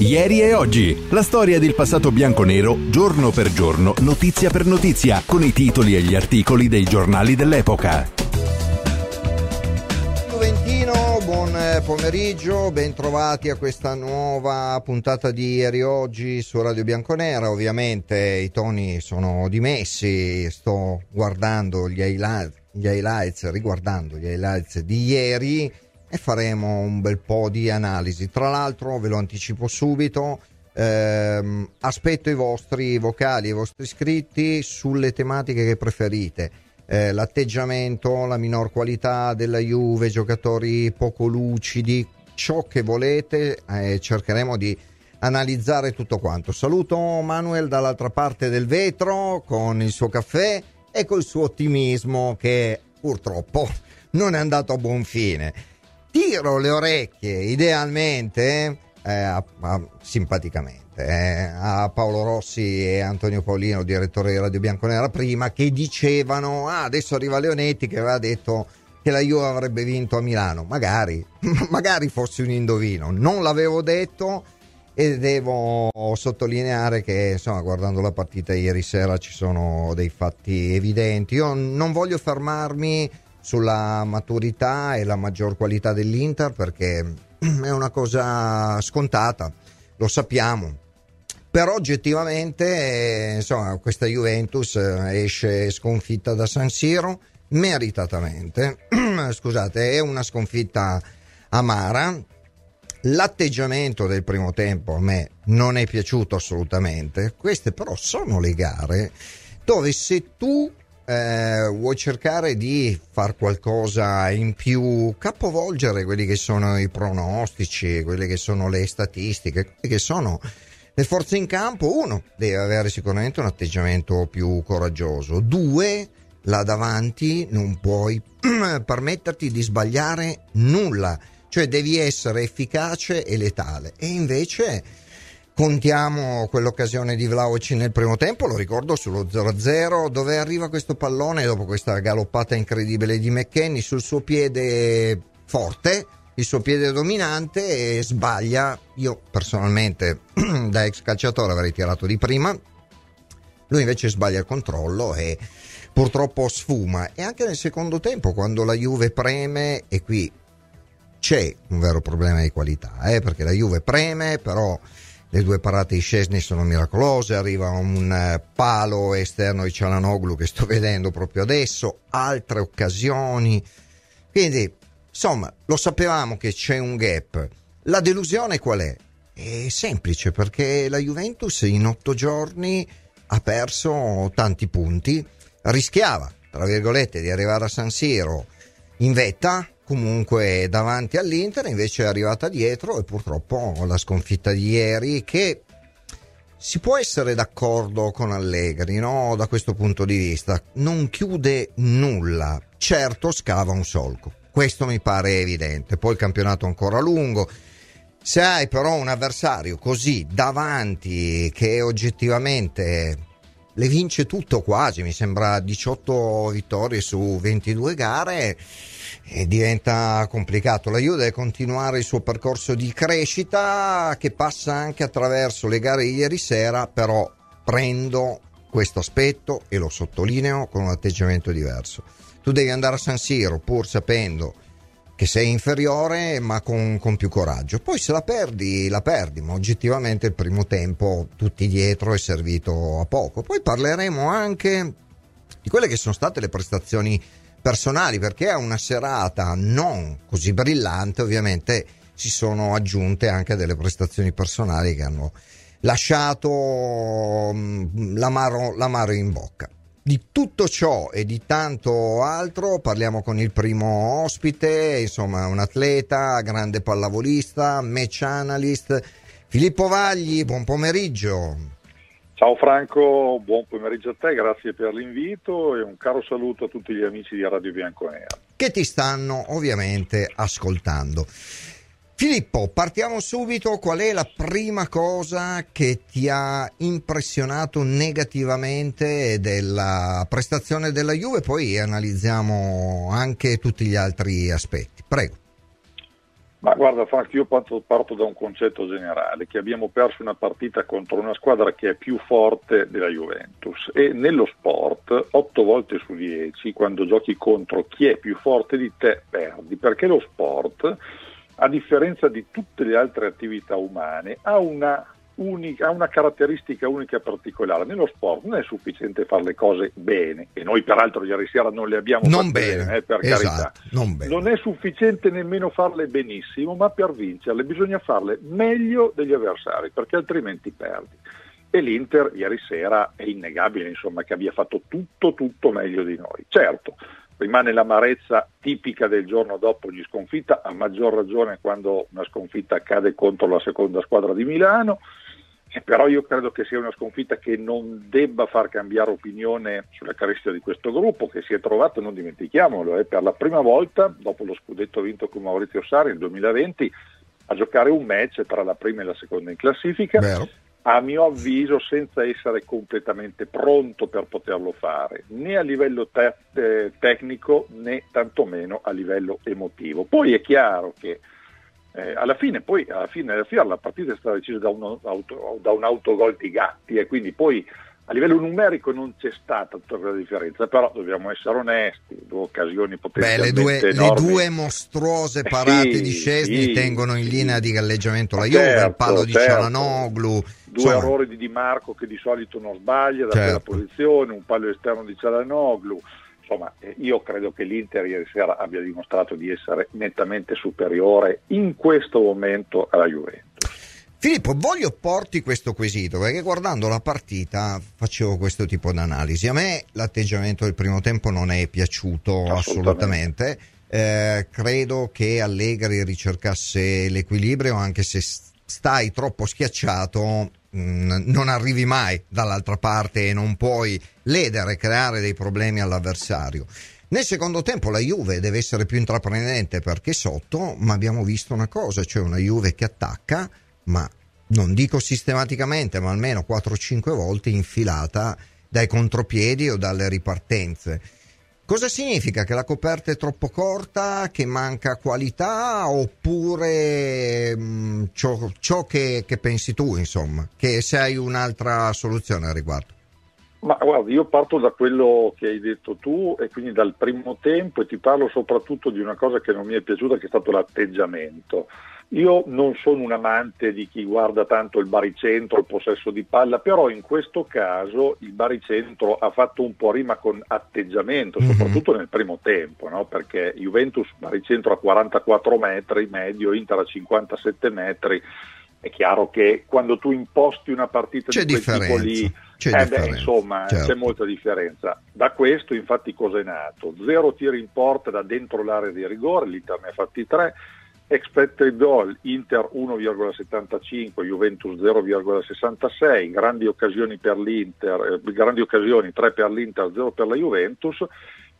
Ieri e oggi, la storia del passato bianco-nero, giorno per giorno, notizia per notizia, con i titoli e gli articoli dei giornali dell'epoca. Juventino, buon eh, pomeriggio, ben trovati a questa nuova puntata di ieri e oggi su Radio Bianconera. Ovviamente i toni sono dimessi, sto guardando gli highlights, gli highlights riguardando gli highlights di ieri e faremo un bel po' di analisi. Tra l'altro, ve lo anticipo subito, ehm, aspetto i vostri vocali, i vostri scritti sulle tematiche che preferite. Eh, l'atteggiamento, la minor qualità della Juve, giocatori poco lucidi, ciò che volete, eh, cercheremo di analizzare tutto quanto. Saluto Manuel dall'altra parte del vetro con il suo caffè e col suo ottimismo che purtroppo non è andato a buon fine tiro le orecchie idealmente eh, a, a, simpaticamente eh, a Paolo Rossi e Antonio Paolino, direttore di Radio Bianconera prima, che dicevano ah, adesso arriva Leonetti che aveva detto che la Juve avrebbe vinto a Milano. Magari, magari fosse un indovino. Non l'avevo detto e devo sottolineare che insomma guardando la partita ieri sera ci sono dei fatti evidenti. Io non voglio fermarmi sulla maturità e la maggior qualità dell'Inter perché è una cosa scontata, lo sappiamo. Però oggettivamente insomma, questa Juventus eh, esce sconfitta da San Siro meritatamente. Scusate, è una sconfitta amara. L'atteggiamento del primo tempo a me non è piaciuto assolutamente. Queste però sono le gare dove se tu eh, vuoi cercare di fare qualcosa in più, capovolgere quelli che sono i pronostici, quelle che sono le statistiche, quelle che sono le forze in campo, uno deve avere sicuramente un atteggiamento più coraggioso, due là davanti non puoi permetterti di sbagliare nulla, cioè devi essere efficace e letale. E invece Contiamo quell'occasione di Vlaovic nel primo tempo, lo ricordo sullo 0-0, dove arriva questo pallone dopo questa galoppata incredibile di McKenny sul suo piede forte, il suo piede dominante e sbaglia. Io personalmente da ex calciatore avrei tirato di prima, lui invece sbaglia il controllo e purtroppo sfuma. E anche nel secondo tempo, quando la Juve preme, e qui c'è un vero problema di qualità, eh, perché la Juve preme, però le due parate di Scesni sono miracolose, arriva un eh, palo esterno di Cialanoglu che sto vedendo proprio adesso, altre occasioni. Quindi, insomma, lo sapevamo che c'è un gap. La delusione qual è? È semplice perché la Juventus in otto giorni ha perso tanti punti, rischiava, tra virgolette, di arrivare a San Siro in vetta, comunque davanti all'Inter, invece è arrivata dietro e purtroppo la sconfitta di ieri che si può essere d'accordo con Allegri, no? Da questo punto di vista, non chiude nulla, certo scava un solco. Questo mi pare evidente. Poi il campionato è ancora lungo. Se hai però un avversario così davanti che oggettivamente le vince tutto quasi, mi sembra 18 vittorie su 22 gare, e diventa complicato. La Juve deve continuare il suo percorso di crescita che passa anche attraverso le gare di ieri sera, però prendo questo aspetto e lo sottolineo con un atteggiamento diverso. Tu devi andare a San Siro pur sapendo che sei inferiore ma con, con, più coraggio. Poi se la perdi, la perdi, ma oggettivamente il primo tempo tutti dietro è servito a poco. Poi parleremo anche di quelle che sono state le prestazioni personali perché a una serata non così brillante ovviamente si sono aggiunte anche delle prestazioni personali che hanno lasciato mm, l'amaro, l'amaro in bocca. Di tutto ciò e di tanto altro parliamo con il primo ospite, insomma un atleta, grande pallavolista, match analyst, Filippo Vagli, buon pomeriggio. Ciao Franco, buon pomeriggio a te, grazie per l'invito e un caro saluto a tutti gli amici di Radio Bianconera. Che ti stanno ovviamente ascoltando. Filippo, partiamo subito. Qual è la prima cosa che ti ha impressionato negativamente della prestazione della Juve? Poi analizziamo anche tutti gli altri aspetti. Prego. Ma guarda Frank, io parto, parto, da un concetto generale, che abbiamo perso una partita contro una squadra che è più forte della Juventus e nello sport 8 volte su 10 quando giochi contro chi è più forte di te perdi, perché lo sport, a differenza di tutte le altre attività umane, ha una unica, ha una caratteristica unica e particolare. Nello sport non è sufficiente fare le cose bene, e noi peraltro ieri sera non le abbiamo non fatte bene, bene eh, per esatto, carità. Non, bene. non è sufficiente nemmeno farle benissimo, ma per vincerle bisogna farle meglio degli avversari, perché altrimenti perdi. E l'Inter ieri sera è innegabile insomma, che abbia fatto tutto, tutto meglio di noi. Certo, rimane l'amarezza tipica del giorno dopo ogni sconfitta, a maggior ragione quando una sconfitta accade contro la seconda squadra di Milano, eh, però io credo che sia una sconfitta che non debba far cambiare opinione sulla caratteristica di questo gruppo che si è trovato, non dimentichiamolo, eh, per la prima volta dopo lo scudetto vinto con Maurizio Sari nel 2020 a giocare un match tra la prima e la seconda in classifica. Vero. A mio avviso senza essere completamente pronto per poterlo fare, né a livello te- tecnico né tantomeno a livello emotivo. Poi è chiaro che eh, alla fine poi alla fine della fiera la partita è stata decisa da un, auto, da un autogol di Gatti e quindi poi a livello numerico non c'è stata tutta quella differenza, però dobbiamo essere onesti, due occasioni potenzialmente Beh, le, due, le due mostruose parate sì, di Scesni sì, tengono in sì. linea di galleggiamento la Certo, Juve, il palo di certo. Cialanoglu. Due insomma, errori di Di Marco che di solito non sbaglia da Certo. quella posizione, un palo esterno di Cialanoglu. Insomma, eh, io credo che l'Inter ieri sera abbia dimostrato di essere nettamente superiore in questo momento alla Juventus. Filippo, voglio porti questo quesito perché guardando la partita facevo questo tipo di analisi. A me l'atteggiamento del primo tempo non è piaciuto Assolutamente. assolutamente. Eh, credo che Allegri ricercasse l'equilibrio, anche se stai troppo schiacciato, mh, non arrivi mai dall'altra parte e non puoi ledere, creare dei problemi all'avversario. Nel secondo tempo la Juve deve essere più intraprendente perché sotto, ma abbiamo visto una cosa, cioè una Juve che attacca, ma non dico sistematicamente, ma almeno 4-5 volte infilata dai contropiedi o dalle ripartenze. Cosa significa? Che la coperta è troppo corta, che manca qualità oppure mh, ciò, ciò che, che pensi tu, insomma, che se hai un'altra soluzione al riguardo? Ma guarda, io parto da quello che hai detto tu e quindi dal primo tempo e ti parlo soprattutto di una cosa che non mi è piaciuta che è stato l'atteggiamento. Io non sono un amante di chi guarda tanto il baricentro, il possesso di palla, però in questo caso il baricentro ha fatto un po' rima con atteggiamento, Mhm. soprattutto nel primo tempo, no? perché Juventus baricentro a 44 metri, medio, Inter a 57 metri. È chiaro che quando tu imposti una partita C'è di quel tipo lì, C'è eh beh, insomma, certo. c'è molta differenza. Da questo, infatti, cosa è nato? Zero tiri in porta da dentro l'area di rigore, l'Inter ne ha fatti tre. Expected goal, Inter 1,75, Juventus 0,66, grandi occasioni per l'Inter, eh, grandi occasioni 3 per l'Inter, 0 per la Juventus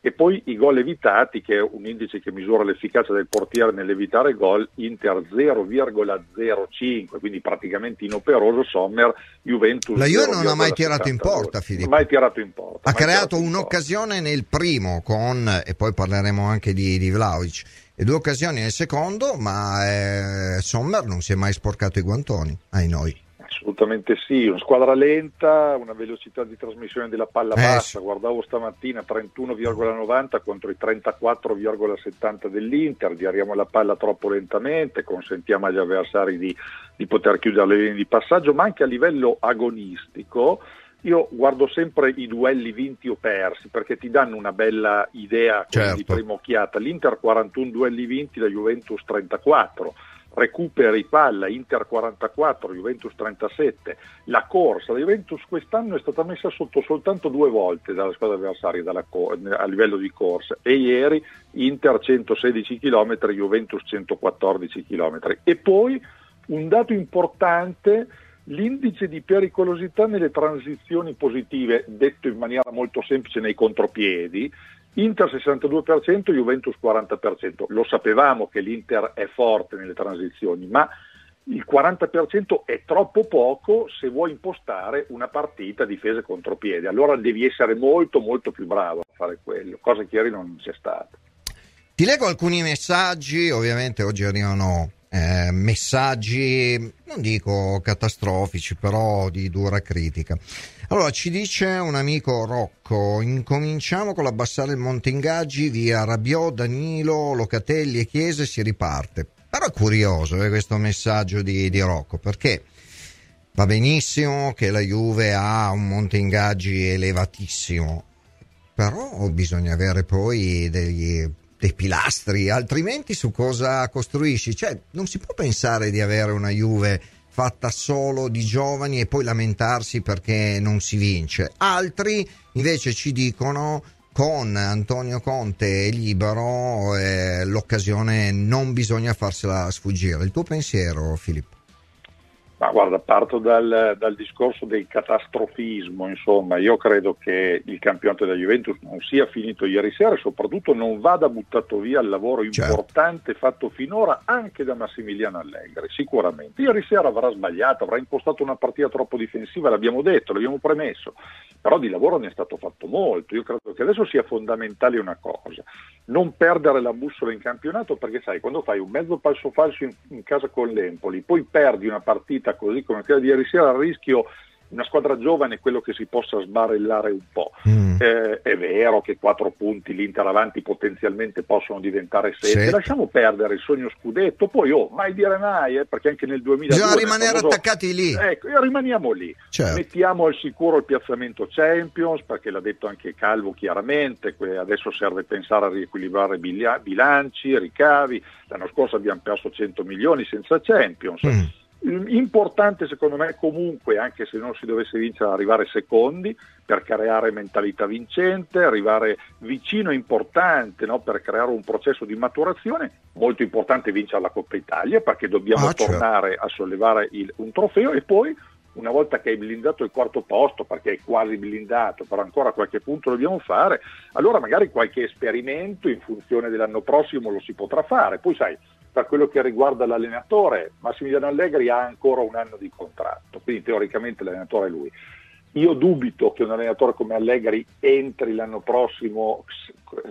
e poi i gol evitati che è un indice che misura l'efficacia del portiere nell'evitare gol, Inter 0,05, quindi praticamente inoperoso, Sommer, Juventus La Juve non ha mai 0,72. tirato in porta, Filippo. Mai tirato in porta. Ha creato un'occasione nel primo con, e poi parleremo anche di, di Vlaovic, due occasioni nel secondo, ma eh, Sommer non si è mai sporcato i guantoni, ai noi. Assolutamente sì, una squadra lenta, una velocità di trasmissione della palla Eh, bassa, sì. guardavo stamattina 31,90 contro i 34,70 dell'Inter, diariamo la palla troppo lentamente, consentiamo agli avversari di, di poter chiudere le linee di passaggio, ma anche a livello agonistico io guardo sempre i duelli vinti o persi perché ti danno una bella idea Certo. di prima occhiata. L'Inter 41 duelli vinti, la Juventus 34 recuperi palla, Inter 44, Juventus 37. La corsa, la Juventus quest'anno è stata messa sotto soltanto due volte dalla squadra avversaria dalla co- a livello di corsa e ieri Inter 116 km, Juventus 114 km. E poi un dato importante, l'indice di pericolosità nelle transizioni positive, detto in maniera molto semplice nei contropiedi, Inter 62%, Juventus 40%. Lo sapevamo che l'Inter è forte nelle transizioni, ma il 40% è troppo poco se vuoi impostare una partita difesa contropiede. Allora devi essere molto molto più bravo a fare quello, cosa che ieri non c'è stata. Ti leggo alcuni messaggi, ovviamente oggi arrivano eh, messaggi, non dico catastrofici, però di dura critica. Allora, ci dice un amico Rocco, incominciamo con l'abbassare il monte ingaggi via Rabiot, Danilo, Locatelli e Chiese si riparte. Però è curioso eh, questo messaggio di, di Rocco, perché va benissimo che la Juve ha un monte ingaggi elevatissimo, però bisogna avere poi degli dei pilastri, altrimenti su cosa costruisci? Cioè, non si può pensare di avere una Juve fatta solo di giovani e poi lamentarsi perché non si vince. Altri invece ci dicono con Antonio Conte libero eh, l'occasione non bisogna farsela sfuggire. Il tuo pensiero, Filippo? Ma guarda, parto dal, dal, discorso del catastrofismo, insomma, io credo che il campionato della Juventus non sia finito ieri sera e soprattutto non vada buttato via il lavoro certo. importante fatto finora anche da Massimiliano Allegri, sicuramente. Ieri sera avrà sbagliato, avrà impostato una partita troppo difensiva, l'abbiamo detto, l'abbiamo premesso, però di lavoro ne è stato fatto molto. Io credo che adesso sia fondamentale una cosa, non perdere la bussola in campionato perché sai, quando fai un mezzo passo falso in, in casa con l'Empoli, poi perdi una partita così come quella di ieri sera, a rischio una squadra giovane è quello che si possa sbarellare un po'. Mm. Eh, è vero che quattro punti l'Inter avanti potenzialmente possono diventare sette. Sì. Lasciamo perdere il sogno scudetto, poi oh, mai dire mai, eh, perché anche nel 2000 bisogna rimanere famoso... attaccati lì. Ecco, rimaniamo lì. Certo. Mettiamo al sicuro il piazzamento Champions, perché l'ha detto anche Calvo chiaramente, adesso serve pensare a riequilibrare bilanci, ricavi. L'anno scorso abbiamo perso 100 milioni senza Champions. Mm Importante secondo me comunque, anche se non si dovesse vincere, arrivare secondi per creare mentalità vincente, arrivare vicino importante no? per creare un processo di maturazione, molto importante vincere la Coppa Italia perché dobbiamo ah, certo. tornare a sollevare il, un trofeo e poi una volta che hai blindato il quarto posto, perché è quasi blindato, però ancora qualche punto dobbiamo fare, allora magari qualche esperimento in funzione dell'anno prossimo lo si potrà fare. Poi sai, per quello che riguarda l'allenatore, Massimiliano Allegri ha ancora un anno di contratto, quindi teoricamente l'allenatore è lui. Io dubito che un allenatore come Allegri entri l'anno prossimo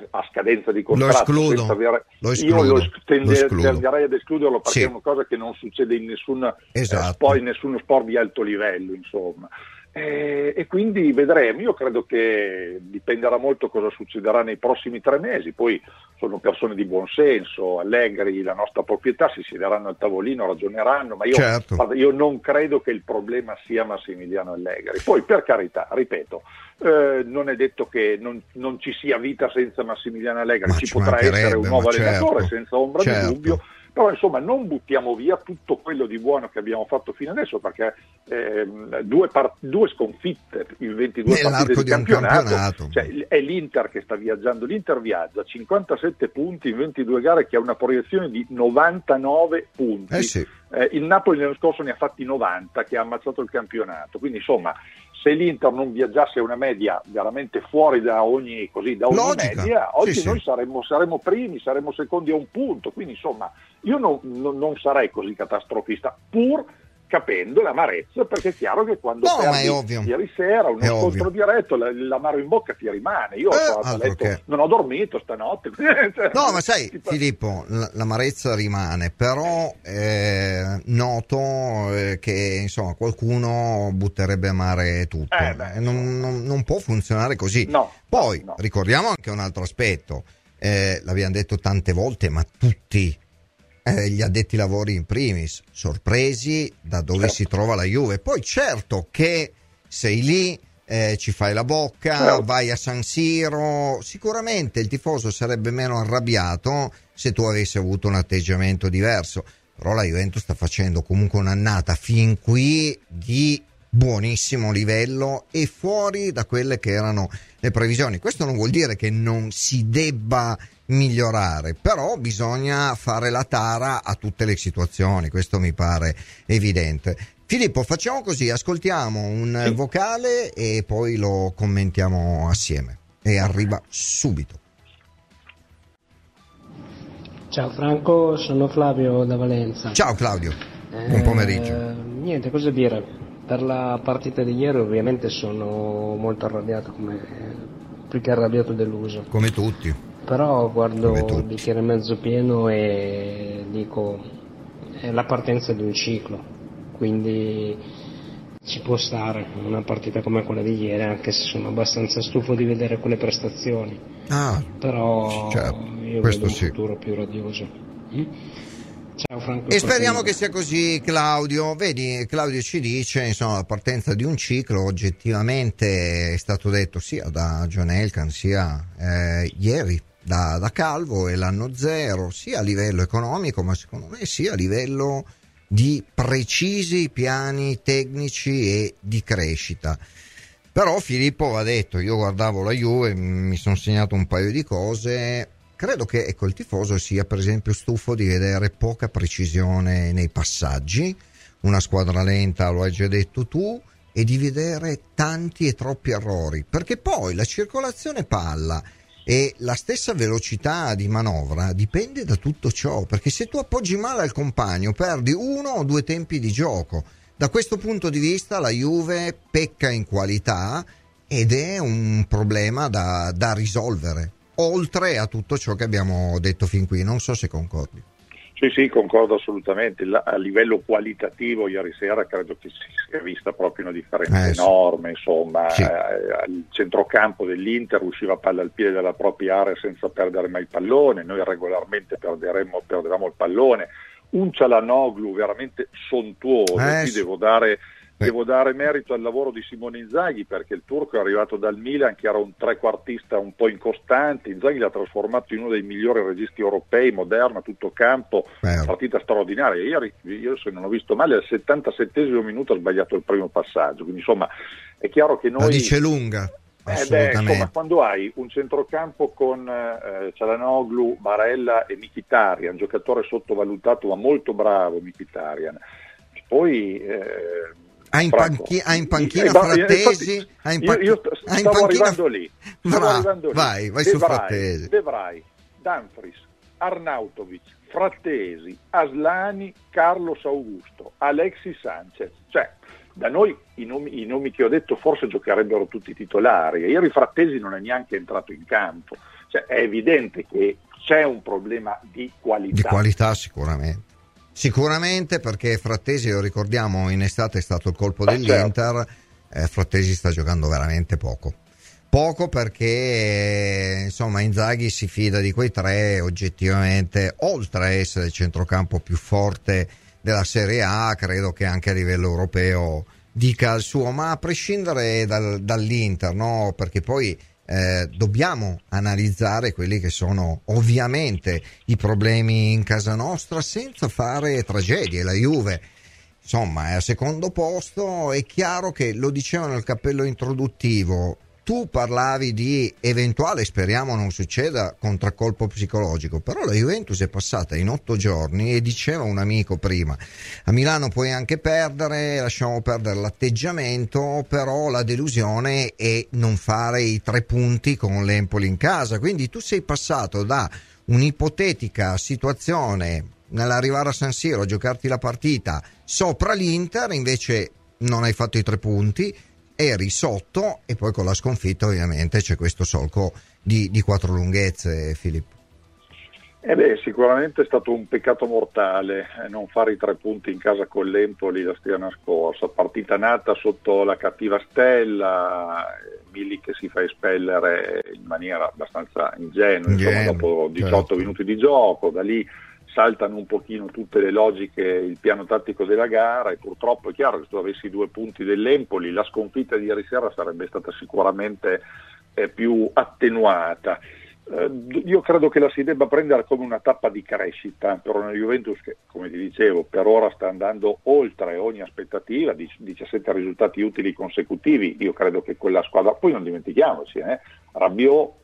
a scadenza di contratto. Lo escludo. Avere... Lo escludo. Io lo tender- lo tenderei ad escluderlo perché sì. è una cosa che non succede in nessun, esatto. eh, in nessuno sport di alto livello, insomma. Eh, e quindi vedremo, io credo che dipenderà molto cosa succederà nei prossimi tre mesi, poi sono persone di buon senso, allegri, la nostra proprietà, si siederanno al tavolino, ragioneranno, ma io, certo. guarda, io non credo che il problema sia Massimiliano Allegri. Poi per carità, ripeto, eh, non è detto che non, non, ci sia vita senza Massimiliano Allegri, ma ci potrà essere un nuovo allenatore certo. senza ombra certo. di dubbio però insomma non buttiamo via tutto quello di buono che abbiamo fatto fino adesso perché ehm, due, par- due, sconfitte in 22 Nell'arco partite di, campionato, campionato. Cioè, è l'Inter che sta viaggiando, l'Inter viaggia 57 punti in 22 gare che ha una proiezione di 99 punti. Eh sì. eh, il Napoli l'anno scorso ne ha fatti 90 che ha ammazzato il campionato, quindi insomma se l'Inter non viaggiasse una media veramente fuori da ogni, così, da ogni media, oggi sì, noi sì. Saremmo, saremmo, primi, saremmo secondi a un punto, quindi insomma io non, non, non sarei così catastrofista, pur capendo l'amarezza, perché è chiaro che quando no, perdi ieri sera scontro ovvio. diretto, l'amaro in bocca ti rimane. Io eh, letto, che... non ho dormito stanotte. Cioè, no, ma sai, Filippo, l'amarezza rimane, però è noto eh, che insomma qualcuno butterebbe a mare tutto. Eh, non, non, non, può funzionare così. No, Poi no. ricordiamo anche un altro aspetto. Eh, l'abbiamo detto tante volte, ma tutti eh, gli addetti lavori in primis, sorpresi da dove certo. si trova la Juve. Poi certo che sei lì, eh, ci fai la bocca, certo. vai a San Siro, sicuramente il tifoso sarebbe meno arrabbiato se tu avessi avuto un atteggiamento diverso. Però la Juventus sta facendo comunque un'annata fin qui di buonissimo livello e fuori da quelle che erano le previsioni. Questo non vuol dire che non si debba migliorare, però bisogna fare la tara a tutte le situazioni, questo mi pare evidente. Filippo, facciamo così, ascoltiamo un sì. vocale e poi lo commentiamo assieme. E arriva subito. Ciao Franco, sono Flavio da Valenza. Ciao Claudio, buon pomeriggio. Eh, niente, cosa dire? Per la partita di ieri ovviamente sono molto arrabbiato, come, più che arrabbiato deluso. Come tutti però guardo il bicchiere mezzo pieno e dico è la partenza di un ciclo, quindi ci può stare una partita come quella di ieri, anche se sono abbastanza stufo di vedere quelle prestazioni. Ah, però certo, io vedo un sì. futuro più radioso. Mm? Ciao Franco. E speriamo che sia così Claudio. Vedi, Claudio ci dice, insomma, la partenza di un ciclo oggettivamente è stato detto sia da John Elkan sia eh, ieri da, da, Calvo e l'anno zero, sia a livello economico, ma secondo me sia a livello di precisi piani tecnici e di crescita. Però Filippo ha detto, io guardavo la Juve, mi sono segnato un paio di cose, credo che ecco, il tifoso sia per esempio stufo di vedere poca precisione nei passaggi, una squadra lenta, lo hai già detto tu, e di vedere tanti e troppi errori, perché poi la circolazione palla e la stessa velocità di manovra dipende da tutto ciò, perché se tu appoggi male al compagno perdi uno o due tempi di gioco. Da questo punto di vista la Juve pecca in qualità ed è un problema da, da risolvere oltre a tutto ciò che abbiamo detto fin qui. Non so se concordi. Sì, sì, concordo assolutamente. A livello qualitativo, ieri sera credo che si sia vista proprio una differenza eh, enorme. Insomma, sì. eh, il centrocampo dell'Inter usciva palla al piede della propria area senza perdere mai il pallone. Noi regolarmente perdevamo il pallone. Un Cialanoglu veramente sontuoso. Eh, Qui devo dare Devo dare merito al lavoro di Simone Inzaghi perché il turco è arrivato dal Milan che era un trequartista un po' incostante, Inzaghi l'ha trasformato in uno dei migliori registi europei, moderno, a tutto campo, Beh. partita straordinaria. Ieri, io se non ho visto male, al 77 minuto ha sbagliato il primo passaggio, quindi insomma è chiaro che noi... La dice lunga. Eh beh, insomma, quando hai un centrocampo con eh, Cialanoglu, Barella e Mkhitaryan, giocatore sottovalutato ma molto bravo Mkhitaryan, poi eh, ha in, panchi- ha in panchina eh, Frattesi? Infatti, ha in panchi- io, io stavo in panchina... arrivando lì. Stavo Bra- arrivando lì. Vai, vai De su Vrij, Frattesi. De Vrij, Danfris, Arnautovic, Frattesi, Aslani, Carlos Augusto, Alexis Sanchez. Cioè, da noi i nomi, i nomi, che ho detto forse giocherebbero tutti titolari. Ieri Frattesi non è neanche entrato in campo. Cioè, è evidente che c'è un problema di qualità. Di qualità sicuramente. Sicuramente perché Frattesi, lo ricordiamo, in estate è stato il colpo ah, dell'Inter, eh, Frattesi sta giocando veramente poco. Poco perché insomma Inzaghi si fida di quei tre oggettivamente, oltre a essere il centrocampo più forte della Serie A, credo che anche a livello europeo dica il suo, ma a prescindere dal, dall'Inter, no? perché poi eh, dobbiamo analizzare quelli che sono ovviamente i problemi in casa nostra senza fare tragedie. La Juve insomma è al secondo posto, è chiaro che lo diceva nel cappello introduttivo, tu parlavi di eventuale, speriamo non succeda, contraccolpo psicologico, però la Juventus è passata in otto giorni e diceva un amico prima, a Milano puoi anche perdere, lasciamo perdere l'atteggiamento, però la delusione è non fare i tre punti con l'Empoli in casa, quindi tu sei passato da un'ipotetica situazione nell'arrivare a San Siro a giocarti la partita sopra l'Inter, invece non hai fatto i tre punti eri sotto e poi con la sconfitta ovviamente c'è questo solco di, di quattro lunghezze, Filippo. Eh beh, sicuramente è stato un peccato mortale eh, non fare i tre punti in casa con l'Empoli la settimana scorsa, partita nata sotto la cattiva stella, Milli che si fa espellere in maniera abbastanza ingenua, insomma, dopo 18 certo. minuti di gioco, da lì saltano un pochino tutte le logiche, il piano tattico della gara e purtroppo è chiaro che se tu avessi due punti dell'Empoli la sconfitta di ieri sera sarebbe stata sicuramente eh, più attenuata. Eh, io credo che la si debba prendere come una tappa di crescita per una Juventus che, come ti dicevo, per ora sta andando oltre ogni aspettativa, 17 risultati utili consecutivi. Io credo che quella squadra, poi non dimentichiamoci, eh, Rabiot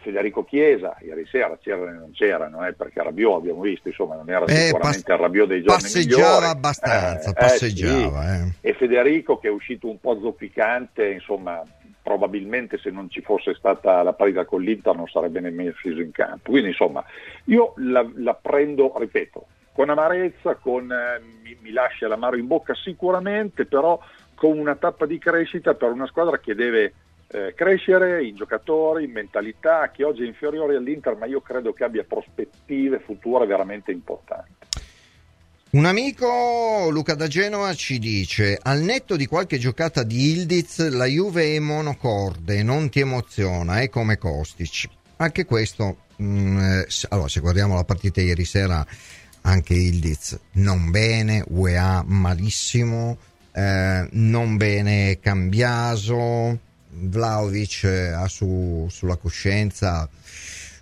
Federico Chiesa, ieri sera c'erano e non c'erano, eh, perché Rabiot abbiamo visto, insomma non era eh, sicuramente il Rabiot dei giorni passeggiava migliori. abbastanza, eh, passeggiava. Sì. E Federico che è uscito un po' zoppicante, insomma probabilmente se non ci fosse stata la partita con l'Inter non sarebbe nemmeno sceso in campo. Quindi insomma io la, la prendo, ripeto, con amarezza, con, eh, mi, mi lascia l'amaro in bocca sicuramente, però con una tappa di crescita per una squadra che deve eh, crescere in giocatori, in mentalità, che oggi è inferiore all'Inter, ma io credo che abbia prospettive future veramente importanti. Un amico, Luca da Genova, ci dice: Al netto di qualche giocata di Ildiz, la Juve è monocorde, non ti emoziona, è come Kostic. Anche questo, mh, mm, eh, allora, se guardiamo la partita ieri sera, anche Ildiz non bene, UEA malissimo, eh, non bene Cambiaso, Vlaovic eh, ha su, sulla coscienza.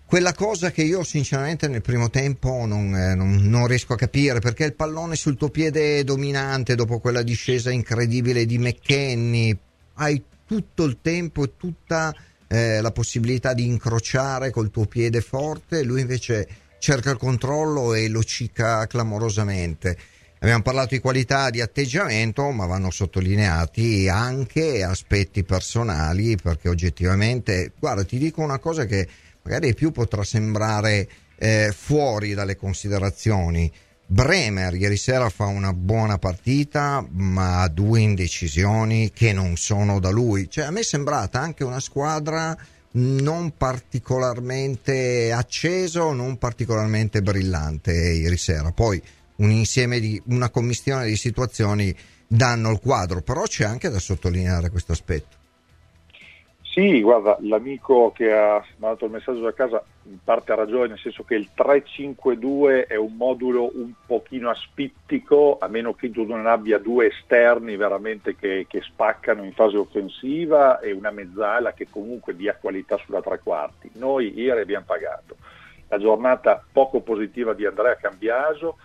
Quella cosa che io sinceramente nel primo tempo non, eh, non, non, riesco a capire perché il pallone sul tuo piede dominante dopo quella discesa incredibile di McKenny. Hai tutto il tempo e tutta eh, la possibilità di incrociare col tuo piede forte. Lui invece cerca il controllo e lo cica clamorosamente abbiamo parlato di qualità di atteggiamento ma vanno sottolineati anche aspetti personali perché oggettivamente guarda ti dico una cosa che magari più potrà sembrare eh, fuori dalle considerazioni. Bremer ieri sera fa una buona partita, ma ha due indecisioni che non sono da lui. Cioè, a me è sembrata anche una squadra non particolarmente acceso, non particolarmente brillante ieri sera. Poi un insieme di una commissione di situazioni danno il quadro, però c'è anche da sottolineare questo aspetto. Sì, guarda, l'amico che ha mandato il messaggio da casa in parte ha ragione, nel senso che il 3-5-2 è un modulo un pochino aspittico, a meno che tu non abbia due esterni veramente che, che spaccano in fase offensiva e una mezzala che comunque dia qualità sulla tre quarti. Noi ieri abbiamo pagato la giornata poco positiva di Andrea Cambiaso,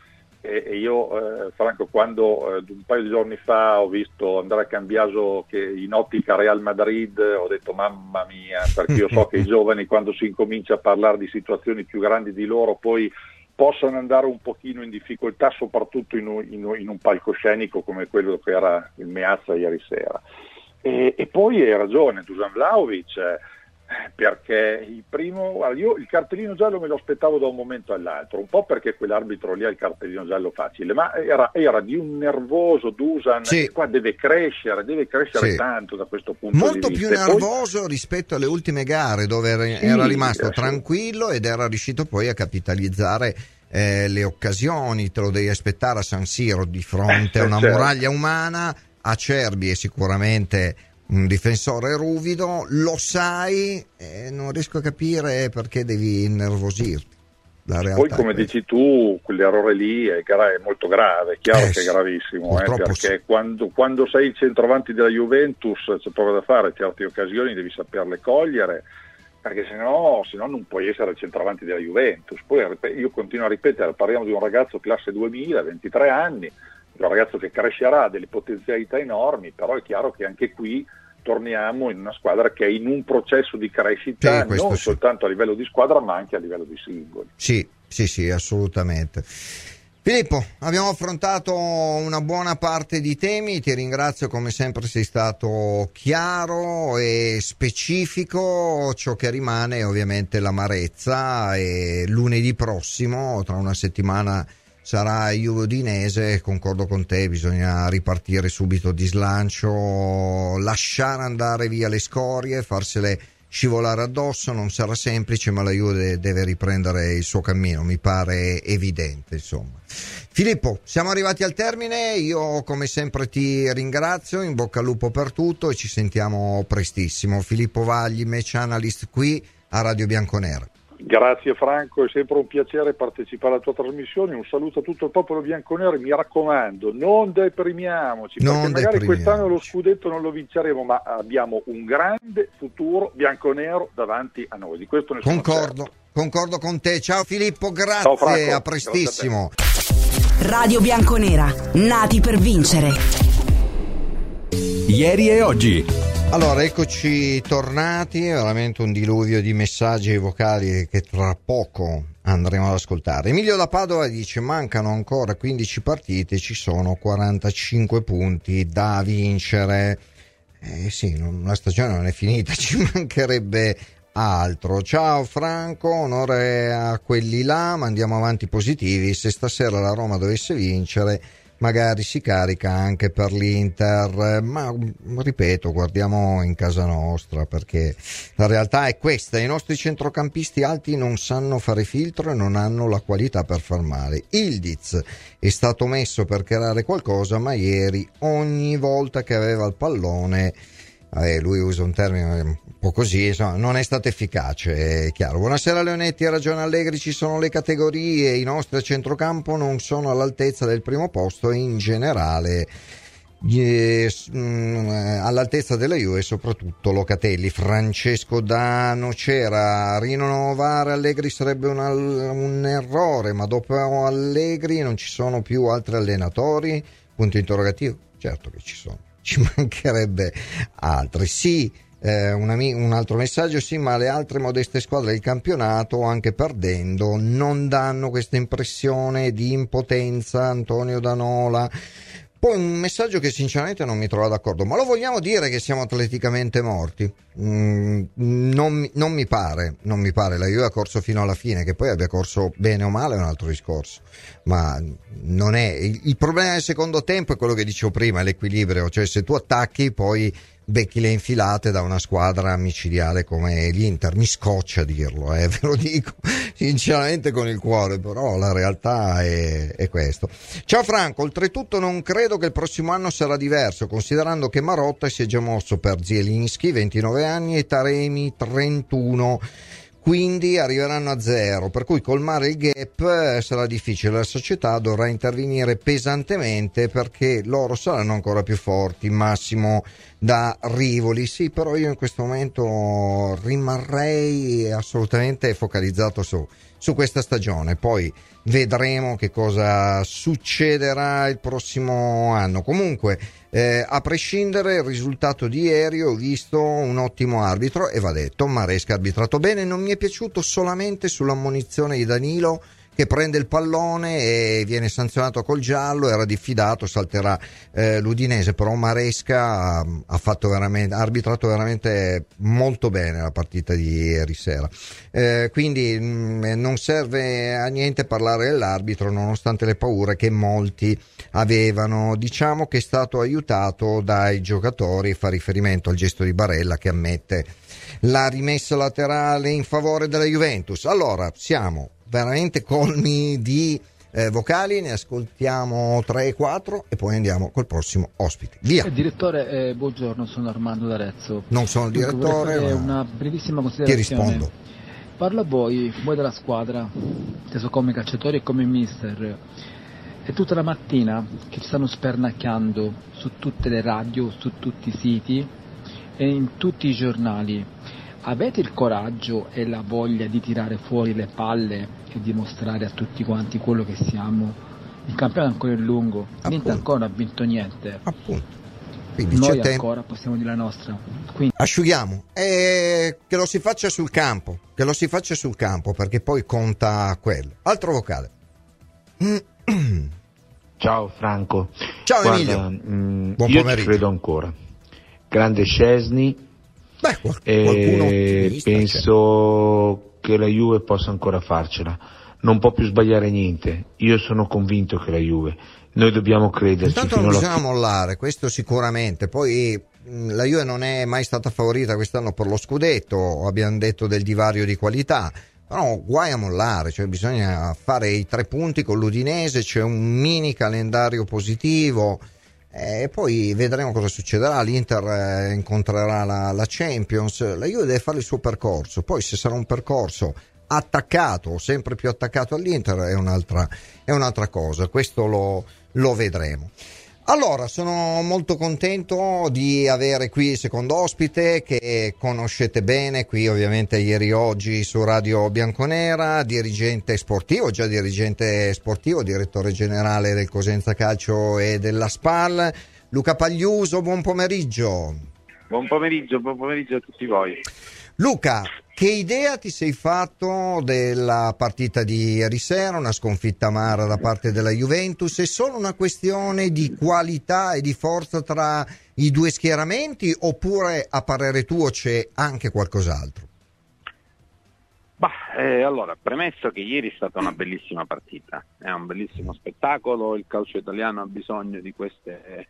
e, io, eh, Franco, quando eh, un paio di giorni fa ho visto Andrea Cambiaso che in ottica Real Madrid, ho detto mamma mia, perché io so che i giovani quando si incomincia a parlare di situazioni più grandi di loro poi possono andare un pochino in difficoltà, soprattutto in un, in un, in un palcoscenico come quello che era il Meazza ieri sera. E, e poi hai ragione, Dusan Vlaovic. Eh, perché il primo, io il cartellino giallo me lo aspettavo da un momento all'altro, un po' perché quell'arbitro lì ha il cartellino giallo facile, ma era, era di un nervoso Dusan, sì. qua deve crescere, deve crescere sì. tanto da questo punto Molto di vista. Molto più nervoso poi... rispetto alle ultime gare dove era, sì, era rimasto tranquillo ed era riuscito poi a capitalizzare eh, le occasioni, te lo devi aspettare a San Siro di fronte a una certo. muraglia umana, Acerbi è sicuramente un difensore ruvido, lo sai, e non riesco a capire perché devi innervosirti. Poi come dici tu, quell'errore lì è, è molto grave, è chiaro eh, che è gravissimo, eh, perché sì. quando, quando, sei il centravanti della Juventus c'è poco da fare, certe occasioni devi saperle cogliere, perché se no, se no non puoi essere il centravanti della Juventus. Poi io continuo a ripetere, parliamo di un ragazzo classe 2000, 23 anni, un ragazzo che crescerà, ha delle potenzialità enormi, però è chiaro che anche qui torniamo in una squadra che è in un processo di crescita sì, non sì. soltanto a livello di squadra ma anche a livello di singoli. Sì, sì, sì, assolutamente. Filippo, abbiamo affrontato una buona parte di temi, ti ringrazio come sempre sei stato chiaro e specifico, ciò che rimane è ovviamente l'amarezza e lunedì prossimo, tra una settimana sarà Juve Udinese, concordo con te, bisogna ripartire subito di slancio, lasciare andare via le scorie, farsele scivolare addosso, non sarà semplice, ma la Juve deve riprendere il suo cammino, mi pare evidente, insomma. Filippo, siamo arrivati al termine, io come sempre ti ringrazio, in bocca al lupo per tutto e ci sentiamo prestissimo. Filippo Vagli, match analyst qui a Radio Bianconera. Grazie Franco, è sempre un piacere partecipare alla tua trasmissione. Un saluto a tutto il popolo bianconero e mi raccomando, non deprimiamoci, non perché magari quest'anno lo scudetto non lo vinceremo, ma abbiamo un grande futuro bianconero davanti a noi. Di questo ne sono concordo, certo. concordo con te. Ciao Filippo, grazie, Ciao Franco, a prestissimo. A Radio Bianconera, nati per vincere. Ieri e oggi. Allora, eccoci tornati, veramente un diluvio di messaggi vocali che tra poco andremo ad ascoltare. Emilio da Padova dice mancano ancora 15 partite, ci sono 45 punti da vincere. Eh sì, la stagione non è finita, ci mancherebbe altro. Ciao Franco, onore a quelli là, ma andiamo avanti positivi. Se stasera la Roma dovesse vincere magari si carica anche per l'Inter, ma ripeto, guardiamo in casa nostra perché la realtà è questa, i nostri centrocampisti alti non sanno fare filtro e non hanno la qualità per far male. Ildiz è stato messo per creare qualcosa, ma ieri ogni volta che aveva il pallone eh, lui usa un termine un po' così, insomma, non è stato efficace, è chiaro. Buonasera Leonetti, ha ragione Allegri, ci sono le categorie, i nostri a centrocampo non sono all'altezza del primo posto e in generale mm, all'altezza della Juve soprattutto Locatelli. Francesco Dano c'era rinnovare Allegri sarebbe un, un, errore ma dopo Allegri non ci sono più altri allenatori? Punto interrogativo? Certo che ci sono ci mancherebbe altri. Sì, eh, un, un, altro messaggio, sì, ma le altre modeste squadre del campionato, anche perdendo, non danno questa impressione di impotenza. Antonio Danola. Poi un messaggio che sinceramente non mi trovo d'accordo, ma lo vogliamo dire che siamo atleticamente morti? Mm, non, non, mi pare, non mi pare, la Juve ha corso fino alla fine, che poi abbia corso bene o male è un altro discorso, ma non è, il, il problema del secondo tempo è quello che dicevo prima, l'equilibrio, cioè se tu attacchi poi becchi le infilate da una squadra micidiale come l'Inter. Mi scoccia dirlo, eh, ve lo dico sinceramente con il cuore, però la realtà è, è questo. Ciao Franco, oltretutto non credo che il prossimo anno sarà diverso, considerando che Marotta si è già mosso per Zielinski, 29 anni, e Taremi, 31 quindi arriveranno a zero, per cui colmare il gap eh, sarà difficile, la società dovrà intervenire pesantemente perché loro saranno ancora più forti, massimo da Rivoli, sì, però io in questo momento rimarrei assolutamente focalizzato su, su questa stagione, poi vedremo che cosa succederà il prossimo anno. Comunque, eh, a prescindere il risultato di ieri, ho visto un ottimo arbitro e va detto, Maresca ha arbitrato bene, non mi è piaciuto solamente sull'ammonizione di Danilo che prende il pallone e viene sanzionato col giallo, era diffidato, salterà eh, l'Udinese, però Maresca ha, ha, veramente, ha arbitrato veramente molto bene la partita di ieri sera. Eh, quindi mh, mm, non serve a niente parlare dell'arbitro nonostante le paure che molti avevano. Diciamo che è stato aiutato dai giocatori, fa riferimento al gesto di Barella che ammette la rimessa laterale in favore della Juventus. Allora, siamo veramente colmi di eh, vocali, ne ascoltiamo 3-4 e poi andiamo col prossimo ospite. Via. Eh, direttore, eh, buongiorno, sono Armando D'Arezzo. Non sono il direttore, ma una brevissima considerazione. Ti rispondo. Parlo a voi, voi della squadra, inteso come calciatori e come mister. È tutta la mattina che ci stanno spernacchiando su tutte le radio, su tutti i siti e in tutti i giornali avete il coraggio e la voglia di tirare fuori le palle e dimostrare a tutti quanti quello che siamo? Il campionato ancora è lungo, niente ancora ha vinto niente. Appunto. Quindi Noi ancora tempo. possiamo dire la nostra. Quindi... Asciughiamo e che lo si faccia sul campo, che lo si faccia sul campo perché poi conta quello. Altro vocale. Ciao Franco. Ciao Guarda, Emilio. Mh, mm, Buon io pomeriggio. ci credo ancora. Grande Scesni, Beh, qualcuno e penso che la Juve possa ancora farcela. Non può più sbagliare niente. Io sono convinto che la Juve. Noi dobbiamo crederci. Intanto non bisogna mollare, questo sicuramente. Poi la Juve non è mai stata favorita quest'anno per lo scudetto, abbiamo detto del divario di qualità. Però guai a mollare, cioè bisogna fare i tre punti con l'Udinese, c'è un mini calendario positivo, e eh, poi vedremo cosa succederà. L'Inter eh, incontrerà la, la, Champions. La Juve deve fare il suo percorso. Poi, se sarà un percorso attaccato o sempre più attaccato all'Inter, è un'altra, è un'altra cosa. Questo lo, lo vedremo. Allora, sono molto contento di avere qui il secondo ospite che conoscete bene, qui ovviamente ieri oggi su Radio Bianconera, dirigente sportivo, già dirigente sportivo, direttore generale del Cosenza Calcio e della SPAL. Luca Pagliuso, buon pomeriggio. Buon pomeriggio, buon pomeriggio a tutti voi. Luca, che idea ti sei fatto della partita di ieri sera, una sconfitta amara da parte della Juventus? È solo una questione di qualità e di forza tra i due schieramenti oppure a parere tuo c'è anche qualcos'altro? Bah, eh, allora, premesso che ieri è stata una bellissima partita, è un bellissimo spettacolo, il calcio italiano ha bisogno di queste,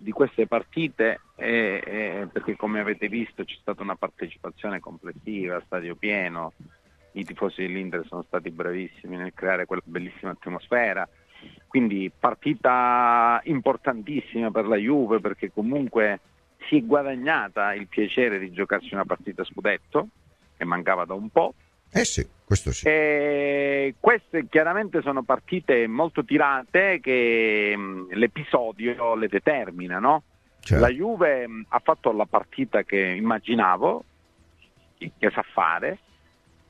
di queste partite eh, eh, perché come avete visto c'è stata una partecipazione complessiva, stadio pieno, i tifosi dell'Inter sono stati bravissimi nel creare quella bellissima atmosfera, quindi partita importantissima per la Juve perché comunque si è guadagnata il piacere di giocarsi una partita scudetto che mancava da un po'. Eh sì, questo sì. E queste chiaramente sono partite molto tirate che mh, l'episodio le determina, no? Certo. La Juve mh, ha fatto la partita che immaginavo, che sa fare,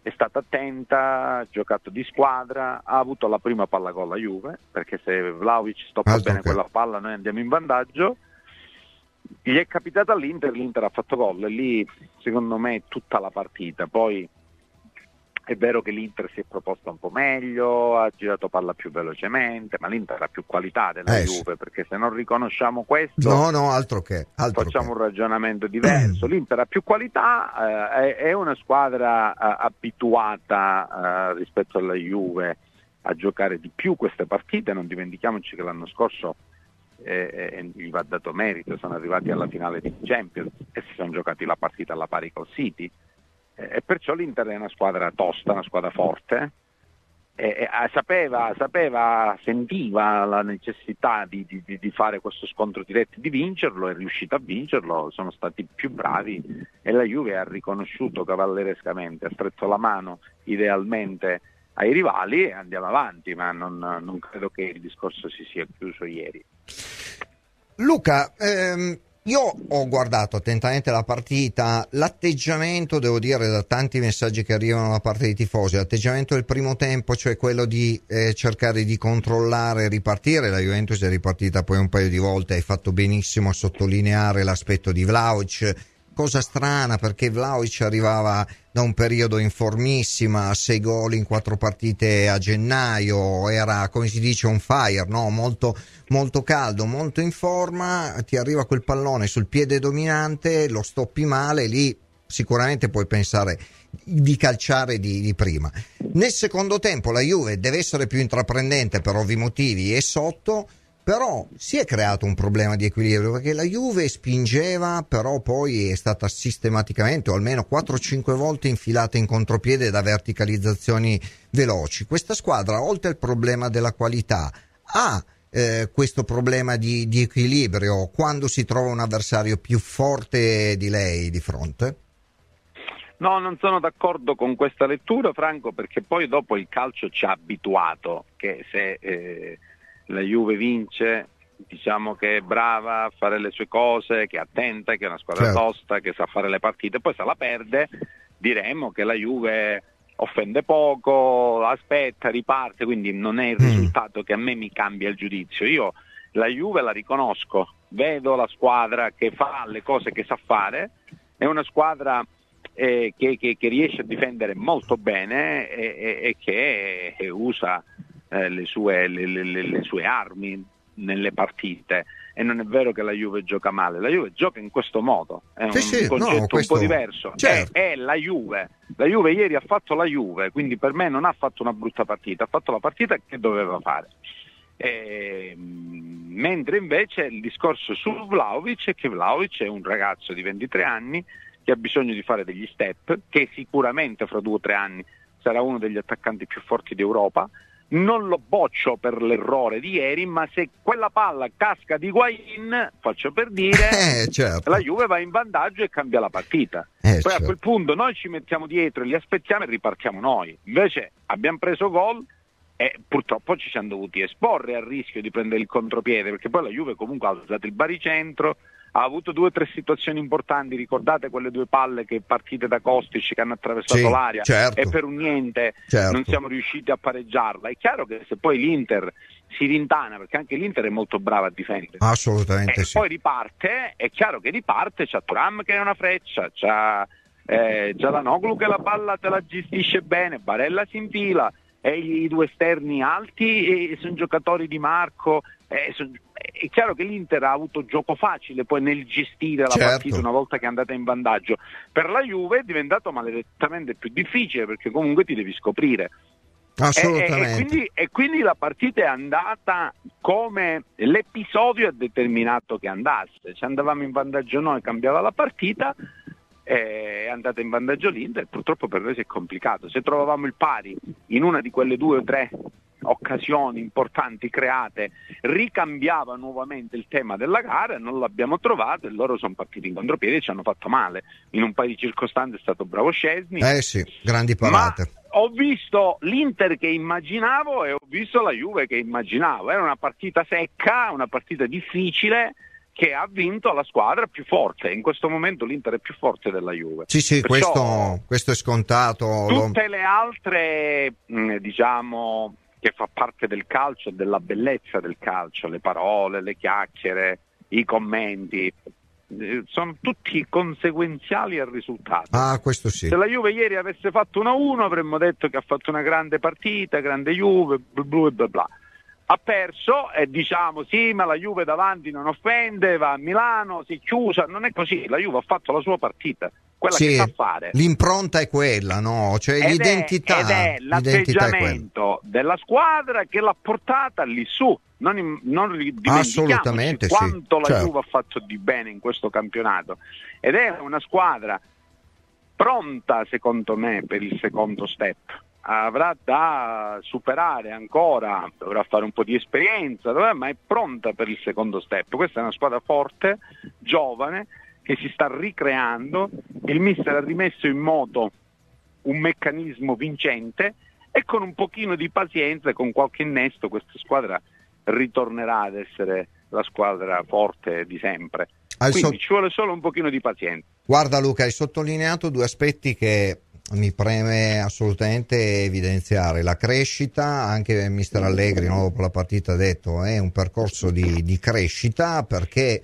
è stata attenta, ha giocato di squadra, ha avuto la prima palla gol la Juve, perché se Vlaovic stoppa Altro bene che. quella palla noi andiamo in vantaggio. Gli è capitata all'Inter, l'Inter ha fatto gol e lì secondo me è tutta la partita. Poi è vero che l'Inter si è proposta un po' meglio, ha girato palla più velocemente, ma l'Inter ha più qualità della Eh. Juve, perché se non riconosciamo questo No, no, altro che. Altro facciamo che. un ragionamento diverso. L'Inter ha più qualità, eh, è, una squadra eh, abituata eh, rispetto alla Juve a giocare di più queste partite, non dimentichiamoci che l'anno scorso eh, eh, gli va dato merito, sono arrivati alla finale di Champions e si sono giocati la partita alla pari col City e perciò l'Inter è una squadra tosta, una squadra forte. E, e, ah, sapeva, sapeva, sentiva la necessità di, di- di- fare questo scontro diretto di vincerlo, è riuscita a vincerlo, sono stati più bravi e la Juve ha riconosciuto cavallerescamente, ha stretto la mano idealmente ai rivali e andiamo avanti, ma non, non credo che il discorso si sia chiuso ieri. Luca, ehm, io ho guardato attentamente la partita, l'atteggiamento, devo dire, da tanti messaggi che arrivano da parte dei tifosi, l'atteggiamento del primo tempo, cioè quello di eh, cercare di controllare e ripartire, la Juventus è ripartita poi un paio di volte, hai fatto benissimo a sottolineare l'aspetto di Vlaovic, cosa strana perché Vlaovic arrivava da un periodo informissima, sei gol in quattro partite a gennaio, era come si dice on fire, no? molto, molto caldo, molto in forma, ti arriva quel pallone sul piede dominante, lo stoppi male, lì sicuramente puoi pensare di calciare di, di prima. Nel secondo tempo la Juve deve essere più intraprendente per ovvi motivi e sotto, però si è creato un problema di equilibrio perché la Juve spingeva, però poi è stata sistematicamente o almeno 4-5 volte infilata in contropiede da verticalizzazioni veloci. Questa squadra, oltre al problema della qualità, ha eh, questo problema di, di equilibrio quando si trova un avversario più forte di lei di fronte? No, non sono d'accordo con questa lettura, Franco, perché poi dopo il calcio ci ha abituato che se eh, la Juve vince, diciamo che è brava a fare le sue cose, che è attenta, che è una squadra Certo. tosta, che sa fare le partite, poi se la perde diremmo che la Juve offende poco, aspetta, riparte, quindi non è il Mm. risultato che a me mi cambia il giudizio. Io la Juve la riconosco, vedo la squadra che fa le cose che sa fare, è una squadra eh, che, che- che riesce a difendere molto bene e, e- e che eh, usa eh, le, sue, le- le- le- sue armi nelle partite e non è vero che la Juve gioca male, la Juve gioca in questo modo, è un Sì, sì, concetto no, questo- un po' diverso, certo. è, è la Juve, la Juve ieri ha fatto la Juve, quindi per me non ha fatto una brutta partita, ha fatto la partita che doveva fare. Ehm, mentre invece il discorso su Vlaovic è che Vlaovic è un ragazzo di 23 anni che ha bisogno di fare degli step, che sicuramente fra due o tre anni sarà uno degli attaccanti più forti d'Europa. Non lo boccio per l'errore di ieri, ma se quella palla casca di Guain, faccio per dire, Eh, certo. la Juve va in vantaggio e cambia la partita. Eh, Poi a certo. quel punto noi ci mettiamo dietro, li aspettiamo e ripartiamo noi. Invece abbiamo preso gol e purtroppo ci siamo dovuti esporre al rischio di prendere il contropiede, perché poi la Juve comunque ha alzato il baricentro, ha avuto due o tre situazioni importanti, ricordate quelle due palle che partite da Kostic che hanno attraversato Sì, l'aria certo. e per un niente Certo. non siamo riusciti a pareggiarla. È chiaro che se poi l'Inter si rintana, perché anche l'Inter è molto brava a difendere, Assolutamente e sì. poi riparte, è chiaro che riparte, c'ha Turam che è una freccia, c'ha eh, Gialanoglu che la palla te la gestisce bene, Barella si infila, e i due esterni alti e sono giocatori di Marco eh, è chiaro che l'Inter ha avuto gioco facile poi nel gestire la Certo. partita una volta che è andata in vantaggio. Per la Juve è diventato maledettamente più difficile perché comunque ti devi scoprire. E, e- e Assolutamente. quindi, e quindi la partita è andata come l'episodio ha determinato che andasse. Se andavamo in vantaggio noi cambiava la partita, è andata in vantaggio l'Inter, purtroppo per noi si è complicato. Se trovavamo il pari in una di quelle due o tre occasioni importanti create, ricambiava nuovamente il tema della gara, non l'abbiamo trovato e loro sono partiti in contropiede e ci hanno fatto male. In un paio di circostanze è stato bravo Scesni. Eh sì, grandi parate. ho visto l'Inter che immaginavo e ho visto la Juve che immaginavo. Era una partita secca, una partita difficile che ha vinto la squadra più forte. In questo momento l'Inter è più forte della Juve. Sì, sì, Perciò questo, questo è scontato. lo- Tutte le altre, mh, diciamo, che fa parte del calcio e della bellezza del calcio, le parole, le chiacchiere, i commenti, eh, sono tutti conseguenziali al risultato. Ah, questo sì. Se la Juve ieri avesse fatto 1-1 avremmo detto che ha fatto una grande partita, grande Juve, bla bla bla bla. Ha perso e diciamo sì, ma la Juve davanti non offende, va a Milano, si è chiusa. Non è così, la Juve ha fatto la sua partita, quella Sì, che sa fare. l'impronta è quella, no? Cioè Ed è- l'identità, ed è l'identità è l'atteggiamento della squadra che l'ha portata lì su. Non, non dimentichiamoci Assolutamente sì, quanto la certo. Juve ha fatto di bene in questo campionato. Ed è una squadra pronta, secondo me, per il secondo step. Avrà da superare ancora, dovrà fare un po' di esperienza, ma è pronta per il secondo step. Questa è una squadra forte, giovane, che si sta ricreando. Il mister ha rimesso in moto un meccanismo vincente e con un pochino di pazienza e con qualche innesto questa squadra ritornerà ad essere la squadra forte di sempre. Al Quindi so- ci vuole solo un pochino di pazienza. Guarda Luca, hai sottolineato due aspetti che mi preme assolutamente evidenziare. La crescita, anche mister Allegri no, dopo la partita ha detto, è un percorso di, di crescita perché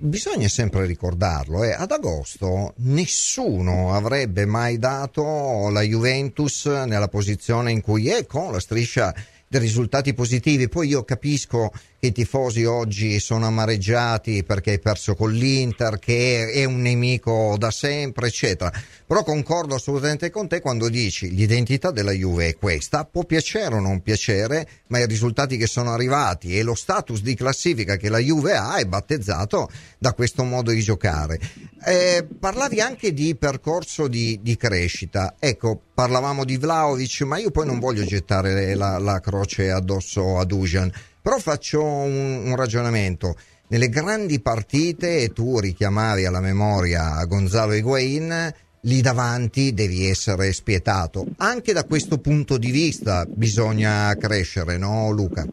bisogna sempre ricordarlo, eh, ad agosto nessuno avrebbe mai dato la Juventus nella posizione in cui è con la striscia risultati positivi. Poi io capisco che i tifosi oggi sono amareggiati perché hai perso con l'Inter, che è un nemico da sempre, eccetera. Però concordo assolutamente con te quando dici l'identità della Juve è questa, può piacere o non piacere, ma i risultati che sono arrivati e lo status di classifica che la Juve ha è battezzato da questo modo di giocare. Eh, parlavi anche di percorso di, di crescita. Ecco, parlavamo di Vlaovic, ma io poi non voglio gettare la, la croce addosso a Dujan. Però faccio un, un ragionamento. Nelle grandi partite, e tu richiamavi alla memoria Gonzalo Higuain, lì davanti devi essere spietato. Anche da questo punto di vista bisogna crescere, no Luca?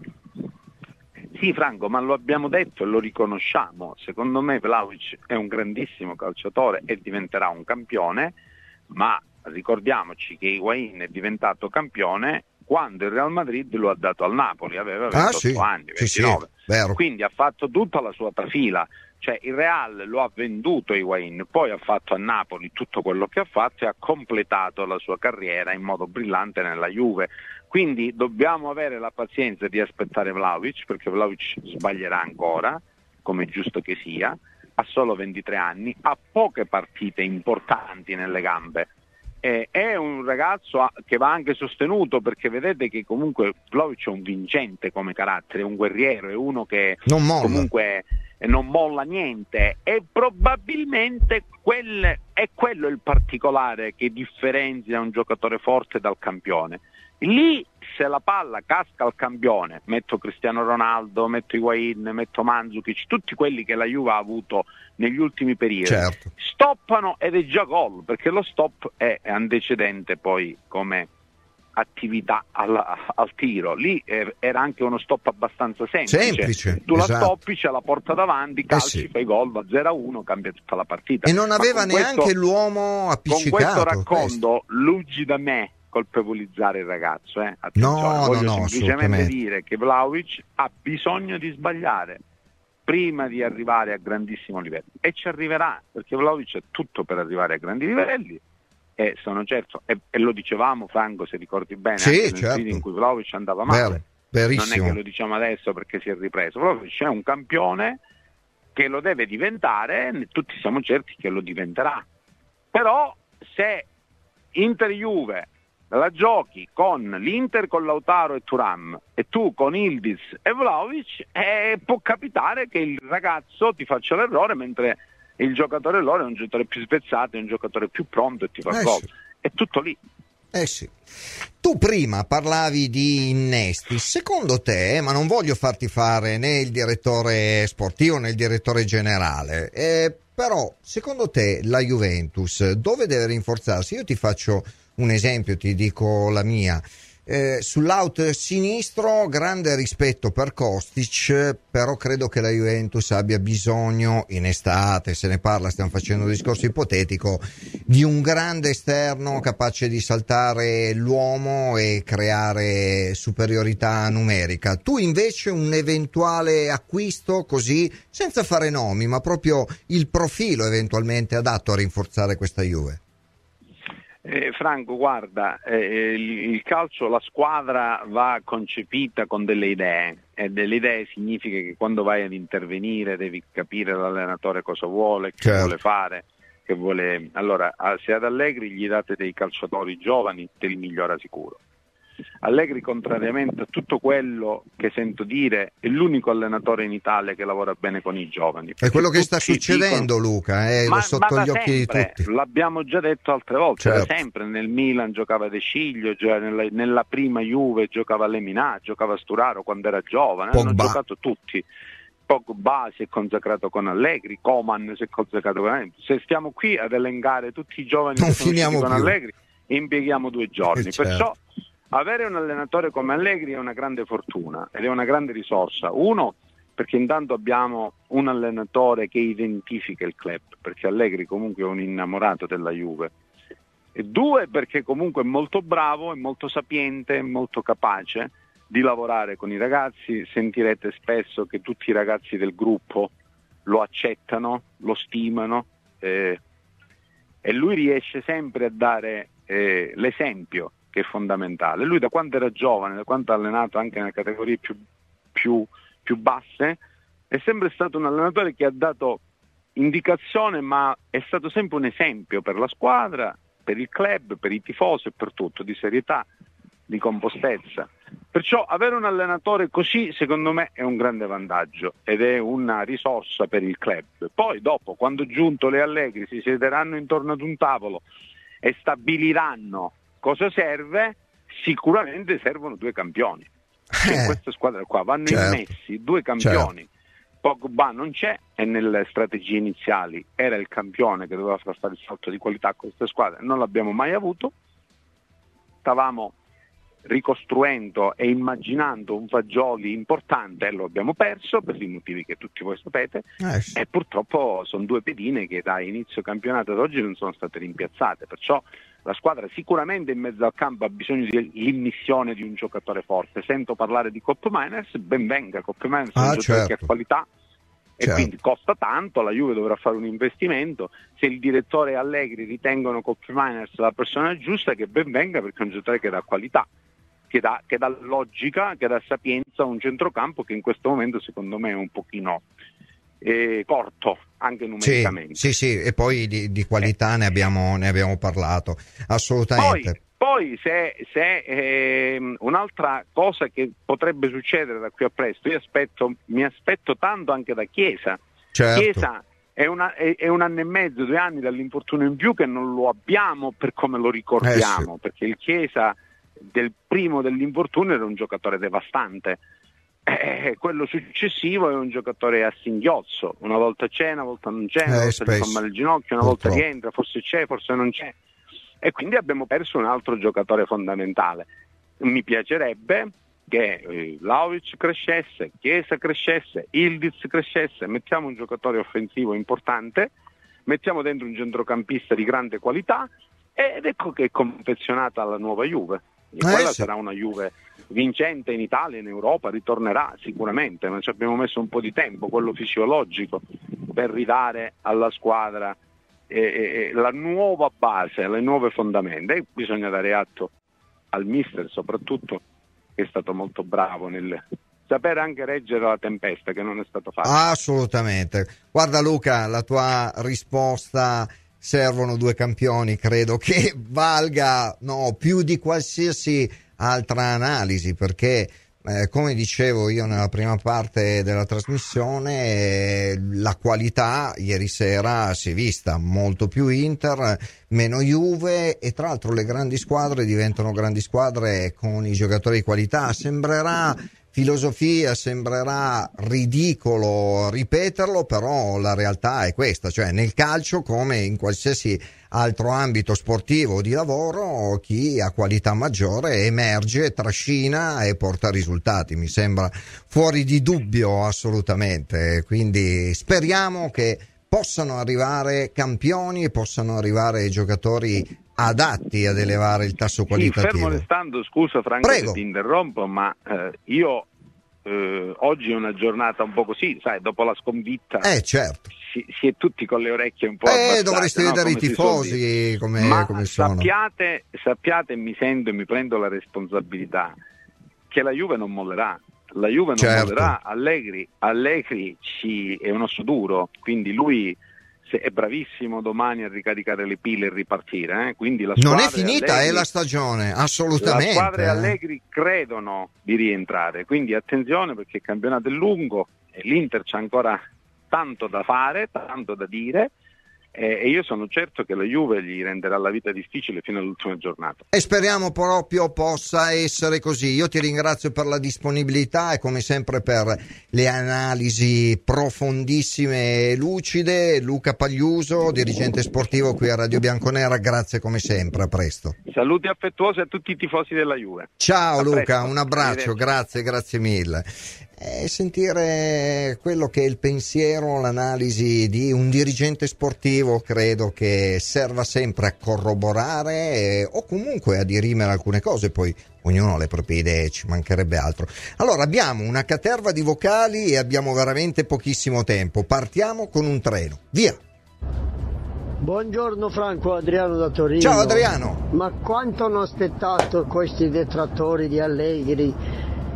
Sì, Franco, ma lo abbiamo detto e lo riconosciamo. Secondo me Vlaovic è un grandissimo calciatore e diventerà un campione, ma ricordiamoci che Higuain è diventato campione quando il Real Madrid lo ha dato al Napoli, aveva 28 Ah, sì. anni, Sì, sì, 29. vero. Quindi ha fatto tutta la sua trafila, cioè il Real lo ha venduto Higuain, poi ha fatto a Napoli tutto quello che ha fatto e ha completato la sua carriera in modo brillante nella Juve. Quindi dobbiamo avere la pazienza di aspettare Vlaovic, perché Vlaovic sbaglierà ancora, come è giusto che sia, ha solo 23 anni, ha poche partite importanti nelle gambe. Eh, è un ragazzo a- che va anche sostenuto perché vedete che comunque Vlaovic è un vincente come carattere, è un guerriero, è uno che Non comunque eh, non molla niente e probabilmente quel- è quello il particolare che differenzia un giocatore forte dal campione. Lì se la palla casca al campione, metto Cristiano Ronaldo, metto Higuain, metto Mandzukic, tutti quelli che la Juve ha avuto negli ultimi periodi, Certo. stoppano ed è già gol, perché lo stop è antecedente poi come attività al, al tiro. Lì eh, era anche uno stop abbastanza semplice. Semplice, Tu la esatto. stoppi, ce la porta davanti, calci, sì. fai gol, va 0-1, cambia tutta la partita. E non aveva con neanche questo- l'uomo Con appiccicato. questo questo. racconto, lungi da me colpevolizzare il ragazzo. Eh? No, voglio no, no, semplicemente dire che Vlaovic ha bisogno di sbagliare prima di arrivare a grandissimo livello e ci arriverà perché Vlaovic è tutto per arrivare a grandi livelli e sono certo e, e lo dicevamo Franco se ricordi bene Sì, anche nel certo. in cui Vlaovic andava male Verissimo. non è che lo diciamo adesso perché si è ripreso, proprio c'è un campione che lo deve diventare, tutti siamo certi che lo diventerà. Però se Inter-Juve la giochi con l'Inter con Lautaro e Turam e tu con Ildiz e Vlaovic, eh, può capitare che il ragazzo ti faccia l'errore mentre il giocatore loro è un giocatore più spezzato, è un giocatore più pronto e ti fa eh gol. Sì. È tutto lì. Eh sì. Tu prima parlavi di innesti, secondo te, ma non voglio farti fare né il direttore sportivo né il direttore generale, eh, però secondo te la Juventus dove deve rinforzarsi? Io ti faccio un esempio, ti dico la mia. Eh, sull'out sinistro grande rispetto per Kostic però credo che la Juventus abbia bisogno in estate se ne parla stiamo facendo un discorso ipotetico di un grande esterno capace di saltare l'uomo e creare superiorità numerica tu invece un eventuale acquisto così senza fare nomi ma proprio il profilo eventualmente adatto a rinforzare questa Juve eh, Franco, guarda, eh, il, il, calcio, la squadra va concepita con delle idee e delle idee significa che quando vai ad intervenire devi capire l'allenatore cosa vuole, che certo. vuole fare. Che vuole... Allora, se ad Allegri gli date dei calciatori giovani, te li migliora sicuro. Allegri, contrariamente a tutto quello che sento dire, è l'unico allenatore in Italia che lavora bene con i giovani. È quello che sta succedendo, dicono... Luca, è eh, ma, sotto gli occhi sempre, di tutti. L'abbiamo già detto altre volte, certo. sempre nel Milan giocava De Ciglio, cioè nella, nella, prima Juve giocava Leminà, giocava Sturaro quando era giovane, Pogba. hanno giocato tutti. Pogba si è consacrato con Allegri, Coman si è consacrato con Allegri. Se stiamo qui ad elencare tutti i giovani non che sono con. Allegri, impieghiamo due giorni. Eh, certo. Perciò avere un allenatore come Allegri è una grande fortuna ed è una grande risorsa. Uno, perché intanto abbiamo un allenatore che identifica il club, perché Allegri comunque è un innamorato della Juve. E due, perché comunque è molto bravo, è molto sapiente, è molto capace di lavorare con i ragazzi. Sentirete spesso che tutti i ragazzi del gruppo lo accettano, lo stimano eh, e lui riesce sempre a dare eh, l'esempio che è fondamentale. Lui da quando era giovane, da quando ha allenato anche nelle categorie più, più, più basse, è sempre stato un allenatore che ha dato indicazione, ma è stato sempre un esempio per la squadra, per il club, per i tifosi e per tutto, di serietà, di compostezza. Perciò avere un allenatore così secondo me è un grande vantaggio ed è una risorsa per il club. Poi dopo, quando giunto le Allegri, si siederanno intorno ad un tavolo e stabiliranno Cosa serve? Sicuramente servono due campioni. Cioè, in eh, questa squadra qua vanno certo, immessi due campioni. Certo. Pogba non c'è e nelle strategie iniziali era il campione che doveva far fare il salto di qualità a queste squadre, non l'abbiamo mai avuto. Stavamo ricostruendo e immaginando un Fagioli importante e lo abbiamo perso per i motivi che tutti voi sapete eh sì. e purtroppo sono due pedine che da inizio campionato ad oggi non sono state rimpiazzate, perciò la squadra sicuramente in mezzo al campo ha bisogno dell'immissione di un giocatore forte. Sento parlare di Cop Miners, ben venga, Cop Miners è ah, un giocatore certo. che ha qualità e certo. quindi costa tanto, la Juve dovrà fare un investimento. Se il direttore e Allegri ritengono Cop Miners la persona giusta, che ben venga perché è un giocatore che dà qualità. Che dà, che dà logica, che dà sapienza a un centrocampo che in questo momento secondo me è un pochino eh, corto anche numericamente. Sì, sì, sì. e poi di, di qualità eh. ne, abbiamo, ne, abbiamo, parlato, assolutamente. Poi, poi se, se eh, un'altra cosa che potrebbe succedere da qui a presto, io aspetto, mi aspetto tanto anche da Chiesa. Certo. Chiesa è, una, è, è, un anno e mezzo, due anni dall'infortunio in più che non lo abbiamo per come lo ricordiamo, eh sì. perché il Chiesa del primo dell'infortunio era un giocatore devastante eh, quello successivo è un giocatore a singhiozzo, una volta c'è, una volta non c'è, una eh, volta gli fa male il ginocchio, una Purtroppo. volta rientra, forse c'è, forse non c'è. E quindi abbiamo perso un altro giocatore fondamentale. Mi piacerebbe che eh, Laovic crescesse, Chiesa crescesse, Ildiz crescesse, mettiamo un giocatore offensivo importante, mettiamo dentro un centrocampista di grande qualità ed ecco che è confezionata la nuova Juve. E eh, quella sì. sarà una Juve vincente in Italia, in Europa, ritornerà sicuramente, ma ci abbiamo messo un po' di tempo, quello fisiologico, per ridare alla squadra eh, eh, la nuova base, le nuove fondamenta e bisogna dare atto al mister soprattutto che è stato molto bravo nel sapere anche reggere la tempesta, che non è stato facile. Assolutamente. Guarda Luca, la tua risposta servono due campioni, credo che valga no, più di qualsiasi altra analisi, perché eh, come dicevo io nella prima parte della trasmissione, eh, la qualità ieri sera si è vista molto più Inter, meno Juve e tra l'altro le grandi squadre diventano grandi squadre con i giocatori di qualità. Sembrerà filosofia, sembrerà ridicolo ripeterlo, però la realtà è questa, cioè nel calcio come in qualsiasi altro ambito sportivo o di lavoro, chi ha qualità maggiore emerge, trascina e porta risultati, mi sembra fuori di dubbio assolutamente, quindi speriamo che possano arrivare campioni possano arrivare giocatori adatti ad elevare il tasso qualitativo. Sì, fermo restando, scusa Franco Prego. se ti interrompo, ma eh, io eh, oggi è una giornata un po' così, sai, dopo la sconfitta. Eh, certo. Si, si, è tutti con le orecchie un po' Eh, dovreste no? vedere come i tifosi come, Ma come sono. Sappiate, sappiate, mi sento e mi prendo la responsabilità, che la Juve non mollerà. La Juve non certo. mollerà, Allegri, Allegri ci, è un osso duro, quindi lui è bravissimo domani a ricaricare le pile e ripartire. Eh? Quindi la non è finita, Allegri, è la stagione, assolutamente. Le squadre eh. Allegri credono di rientrare, quindi attenzione perché il campionato è lungo e l'Inter c'ha ancora tanto da fare, tanto da dire eh, e io sono certo che la Juve gli renderà la vita difficile fino all'ultima giornata. E speriamo proprio possa essere così. Io ti ringrazio per la disponibilità e come sempre per le analisi profondissime e lucide. Luca Pagliuso, dirigente sportivo qui a Radio Bianconera, grazie come sempre, a presto. Saluti affettuosi a tutti i tifosi della Juve. Ciao a Luca, presto. un abbraccio, grazie, grazie mille e sentire quello che è il pensiero, l'analisi di un dirigente sportivo credo che serva sempre a corroborare eh, o comunque a dirimere alcune cose, poi ognuno ha le proprie idee, ci mancherebbe altro. Allora abbiamo una caterva di vocali e abbiamo veramente pochissimo tempo, partiamo con un treno, via! Buongiorno Franco, Adriano da Torino. Ciao Adriano! Ma quanto hanno aspettato questi detrattori di Allegri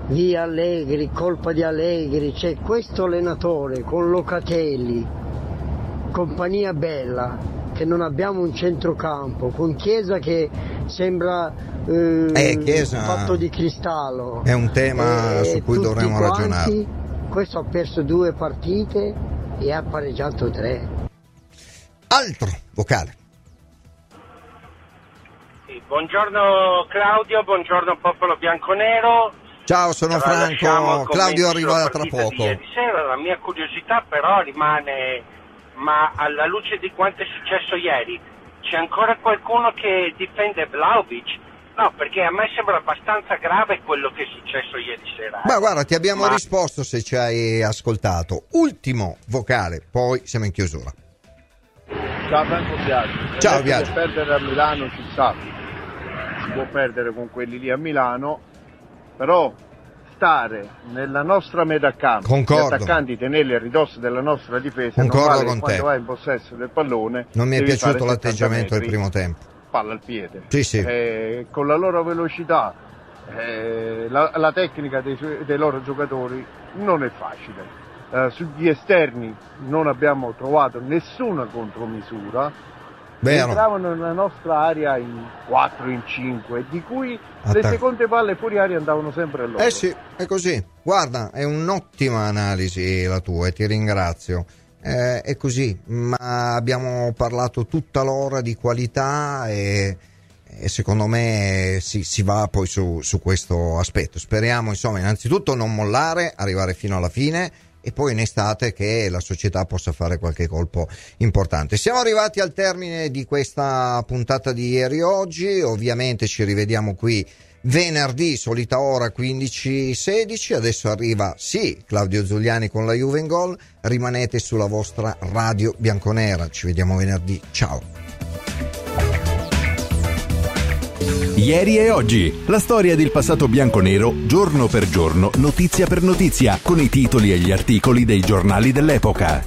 via Allegri, colpa di Allegri, c'è questo allenatore con Locatelli, compagnia bella, che non abbiamo un centrocampo, con Chiesa che sembra eh, eh, Chiesa fatto di cristallo. È un tema su cui dovremmo quanti, ragionare. Questo ha perso due partite e ha pareggiato tre. Altro vocale. buongiorno Claudio, buongiorno popolo bianconero. Ciao, sono Franco. Claudio arriva tra poco. Ieri sera la mia curiosità però rimane, ma alla luce di quanto è successo ieri, c'è ancora qualcuno che difende Vlaovic? No, perché a me sembra abbastanza grave quello che è successo ieri sera. Ma guarda, ti abbiamo ma... risposto se ci hai ascoltato. Ultimo vocale, poi siamo in chiusura. Ciao Franco Biagio. Ciao Biagio. perdere a Milano ci sa, si può perdere con quelli lì a Milano, però stare nella nostra metà campo, Concordo. gli attaccanti tenerli a ridosso della nostra difesa, Concordo non vale quando vai in possesso del pallone. Non mi è piaciuto l'atteggiamento del primo tempo. Palla al piede. Sì, sì. Eh, con la loro velocità, eh, la, la, tecnica dei, dei, loro giocatori non è facile. Eh, sugli esterni non abbiamo trovato nessuna contromisura Vero. entravano nella nostra area in 4, in 5, di cui Attac- le seconde palle fuori aria andavano sempre a loro. Eh sì, è così. Guarda, è un'ottima analisi la tua e ti ringrazio. Eh, è così, ma abbiamo parlato tutta l'ora di qualità e, e secondo me si, si va poi su, su questo aspetto. Speriamo, insomma, innanzitutto non mollare, arrivare fino alla fine e poi in estate che la società possa fare qualche colpo importante. Siamo arrivati al termine di questa puntata di ieri oggi, ovviamente ci rivediamo qui venerdì, solita ora 15-16, adesso arriva sì Claudio Zuliani con la Juve in gol, rimanete sulla vostra radio bianconera, ci vediamo venerdì, ciao. Ieri e oggi, la storia del passato bianco-nero, giorno per giorno, notizia per notizia, con i titoli e gli articoli dei giornali dell'epoca.